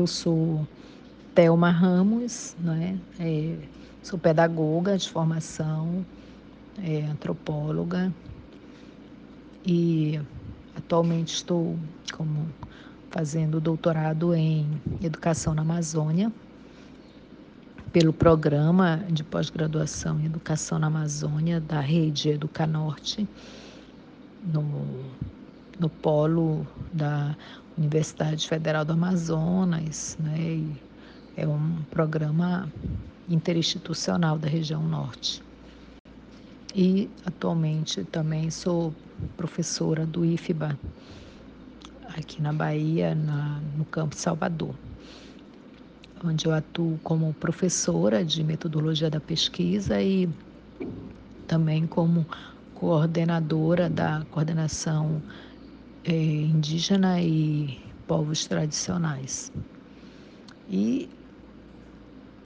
eu sou Thelma Ramos, né? É, sou pedagoga de formação, é, antropóloga e atualmente estou como fazendo doutorado em educação na Amazônia pelo programa de pós-graduação em educação na Amazônia da rede Educanorte no, no polo da Universidade Federal do Amazonas, né? É um programa interinstitucional da região norte. E atualmente também sou professora do IFBA, aqui na Bahia, na, no campo Salvador, onde eu atuo como professora de metodologia da pesquisa e também como coordenadora da coordenação é, indígena e povos tradicionais. E,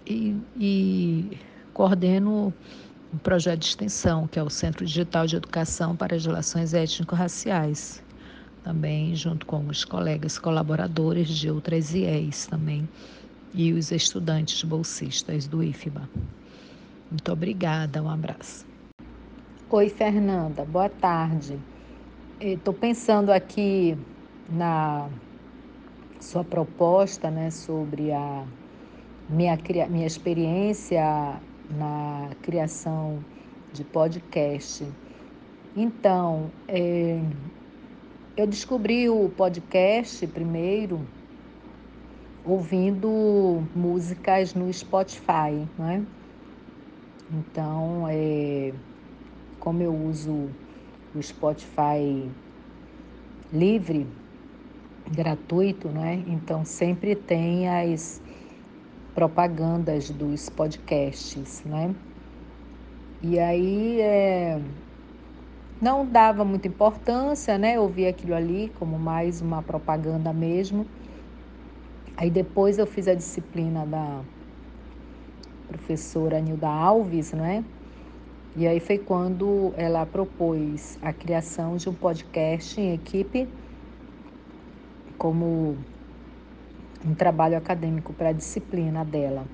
e, e coordeno um projeto de extensão, que é o Centro Digital de Educação para as Relações Étnico-Raciais, também junto com os colegas colaboradores de outras IEs também, e os estudantes bolsistas do IFBA. Muito obrigada, um abraço. Oi, Fernanda, boa tarde. Estou pensando aqui na sua proposta né, sobre a minha, minha experiência na criação de podcast. Então, é, eu descobri o podcast primeiro ouvindo músicas no Spotify, né? Então, é, como eu uso o Spotify livre, gratuito, né? Então sempre tem as propagandas dos podcasts, né? E aí é, não dava muita importância, né? Eu vi aquilo ali como mais uma propaganda mesmo. Aí depois eu fiz a disciplina da professora Nilda Alves, né? E aí foi quando ela propôs a criação de um podcast em equipe como um trabalho acadêmico para a disciplina dela.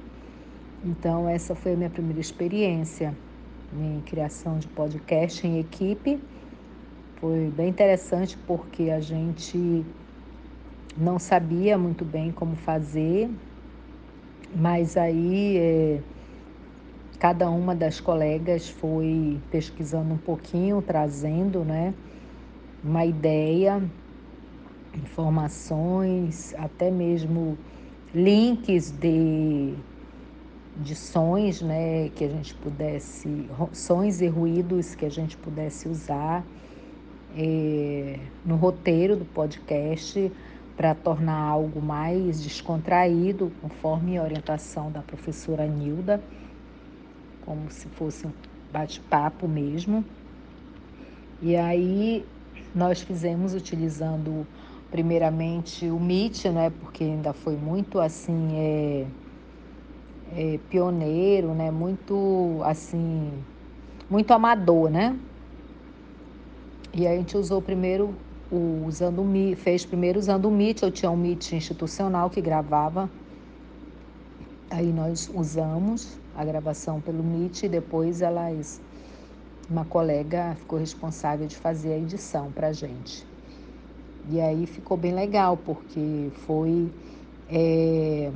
Então, essa foi a minha primeira experiência em criação de podcast em equipe. Foi bem interessante porque a gente não sabia muito bem como fazer, mas aí é, cada uma das colegas foi pesquisando um pouquinho, trazendo né, uma ideia, informações, até mesmo links de, de sons né, que a gente pudesse, sons e ruídos que a gente pudesse usar é, no roteiro do podcast para tornar algo mais descontraído, conforme a orientação da professora Nilda como se fosse um bate-papo mesmo. E aí nós fizemos utilizando primeiramente o Meet, né, porque ainda foi muito assim é, é, pioneiro, né, muito assim muito amador, né? E a gente usou primeiro o, usando o Meet, fez primeiro usando o Meet, eu tinha um Meet institucional que gravava. Aí nós usamos a gravação pelo Meet e depois elas, uma colega ficou responsável de fazer a edição para a gente. E aí ficou bem legal, porque foi é,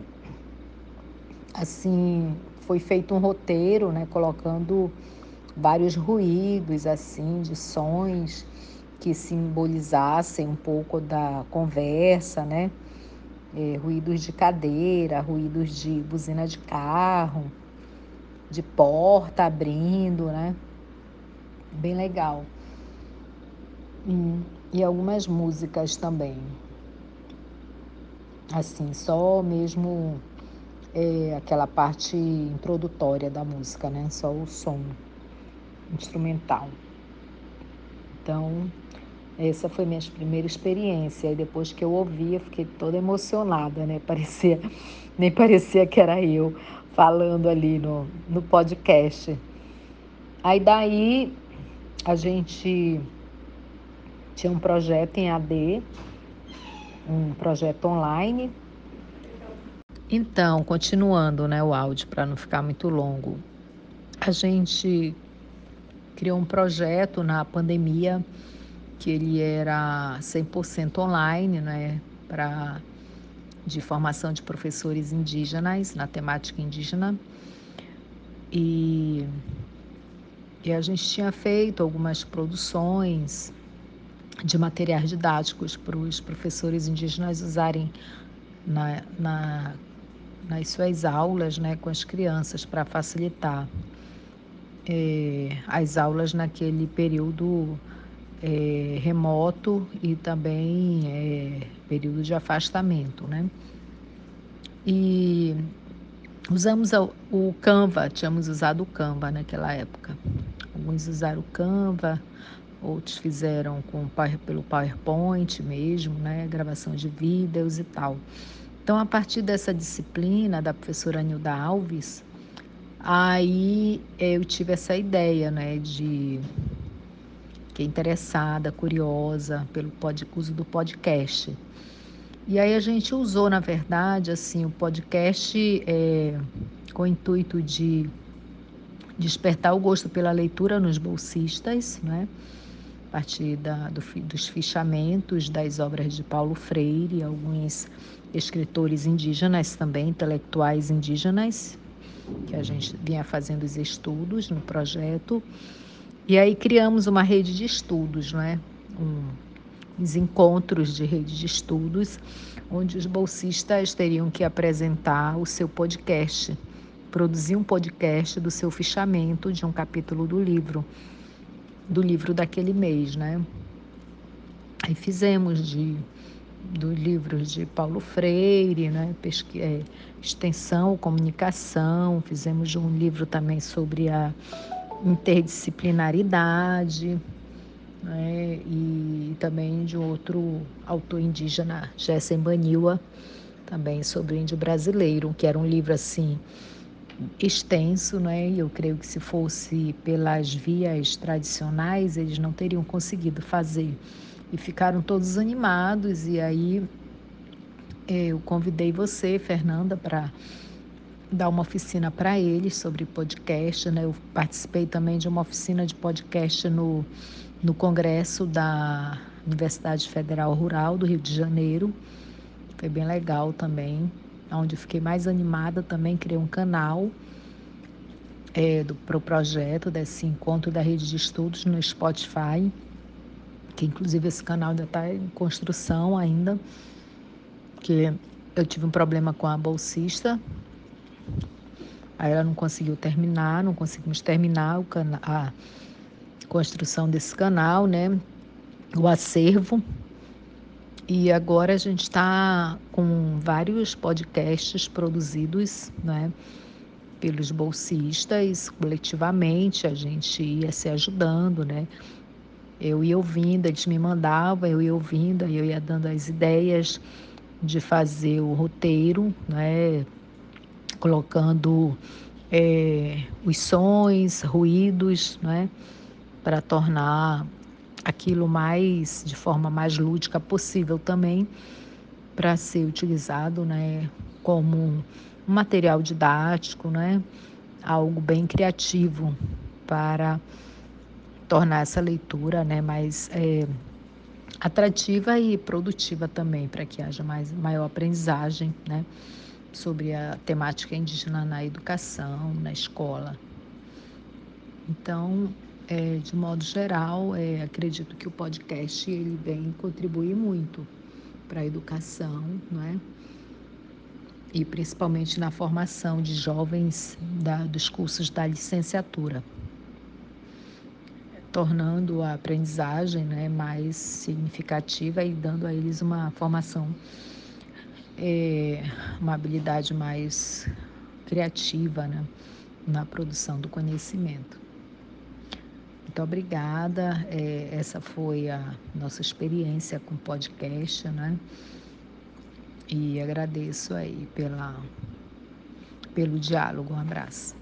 assim, foi feito um roteiro, né, colocando vários ruídos assim, de sons que simbolizassem um pouco da conversa, né? É, ruídos de cadeira, ruídos de buzina de carro, de porta abrindo, né? Bem legal. E, e algumas músicas também. Assim, só mesmo é, aquela parte introdutória da música, né? Só o som instrumental. Então, essa foi minha primeira experiência. E depois que eu ouvi, eu fiquei toda emocionada, né? Parecia, nem parecia que era eu falando ali no, no podcast. Aí daí a gente tinha um projeto em AD, um projeto online, Então, continuando né, o áudio para não ficar muito longo, a gente criou um projeto na pandemia que ele era 100% online, né, para de formação de professores indígenas na temática indígena. E, e a gente tinha feito algumas produções de materiais didáticos para os professores indígenas usarem na, na, nas suas aulas né, com as crianças para facilitar é, as aulas naquele período é, remoto e também é, período de afastamento, né? E usamos o Canva, tínhamos usado o Canva naquela época. Alguns usaram o Canva, outros fizeram com, pelo PowerPoint mesmo, né? Gravação de vídeos e tal. Então, a partir dessa disciplina da professora Nilda Alves, aí eu tive essa ideia, né, de que é interessada, curiosa pelo pod, uso do podcast. E aí a gente usou, na verdade, assim, o podcast é, com o intuito de despertar o gosto pela leitura nos bolsistas, né? a partir da, do, dos fichamentos das obras de Paulo Freire, alguns escritores indígenas também, intelectuais indígenas, que a gente vinha fazendo os estudos no projeto. E aí criamos uma rede de estudos, não é? Um, os encontros de rede de estudos, onde os bolsistas teriam que apresentar o seu podcast, produzir um podcast do seu fichamento de um capítulo do livro, do livro daquele mês, né? Aí fizemos de dos livros de Paulo Freire, né? Pesqui é, extensão, comunicação, fizemos um livro também sobre a interdisciplinaridade, né? e também de outro autor indígena, Jessen Baniwa, também sobre o índio brasileiro, que era um livro assim extenso, né? Eu creio que se fosse pelas vias tradicionais, eles não teriam conseguido fazer. E ficaram todos animados e aí eu convidei você, Fernanda, para dar uma oficina para eles sobre podcast, né? Eu participei também de uma oficina de podcast no no congresso da Universidade Federal Rural do Rio de Janeiro. Foi bem legal também, onde fiquei mais animada também, criei um canal é, para o projeto desse encontro da rede de estudos no Spotify, que inclusive esse canal ainda está em construção ainda, que eu tive um problema com a bolsista, aí ela não conseguiu terminar, não conseguimos terminar canal, construção desse canal, né? O acervo. E agora a gente está com vários podcasts produzidos, né? Pelos bolsistas, coletivamente, a gente ia se ajudando, né? Eu ia ouvindo, eles me mandavam, eu ia ouvindo, eu ia dando as ideias de fazer o roteiro, né? Colocando é, os sons, ruídos, né? para tornar aquilo mais de forma mais lúdica possível também para ser utilizado, né, como um material didático, né, algo bem criativo para tornar essa leitura, né, mais é, atrativa e produtiva também para que haja mais maior aprendizagem, né, sobre a temática indígena na educação, na escola. Então, é, de modo geral, é, acredito que o podcast ele vem contribuir muito para a educação, não é? E principalmente na formação de jovens da, dos cursos da licenciatura, tornando a aprendizagem né, mais significativa e dando a eles uma formação, é, uma habilidade mais criativa né, na produção do conhecimento. Muito obrigada. É, essa foi a nossa experiência com podcast, né? E agradeço aí pela, pelo diálogo. Um abraço.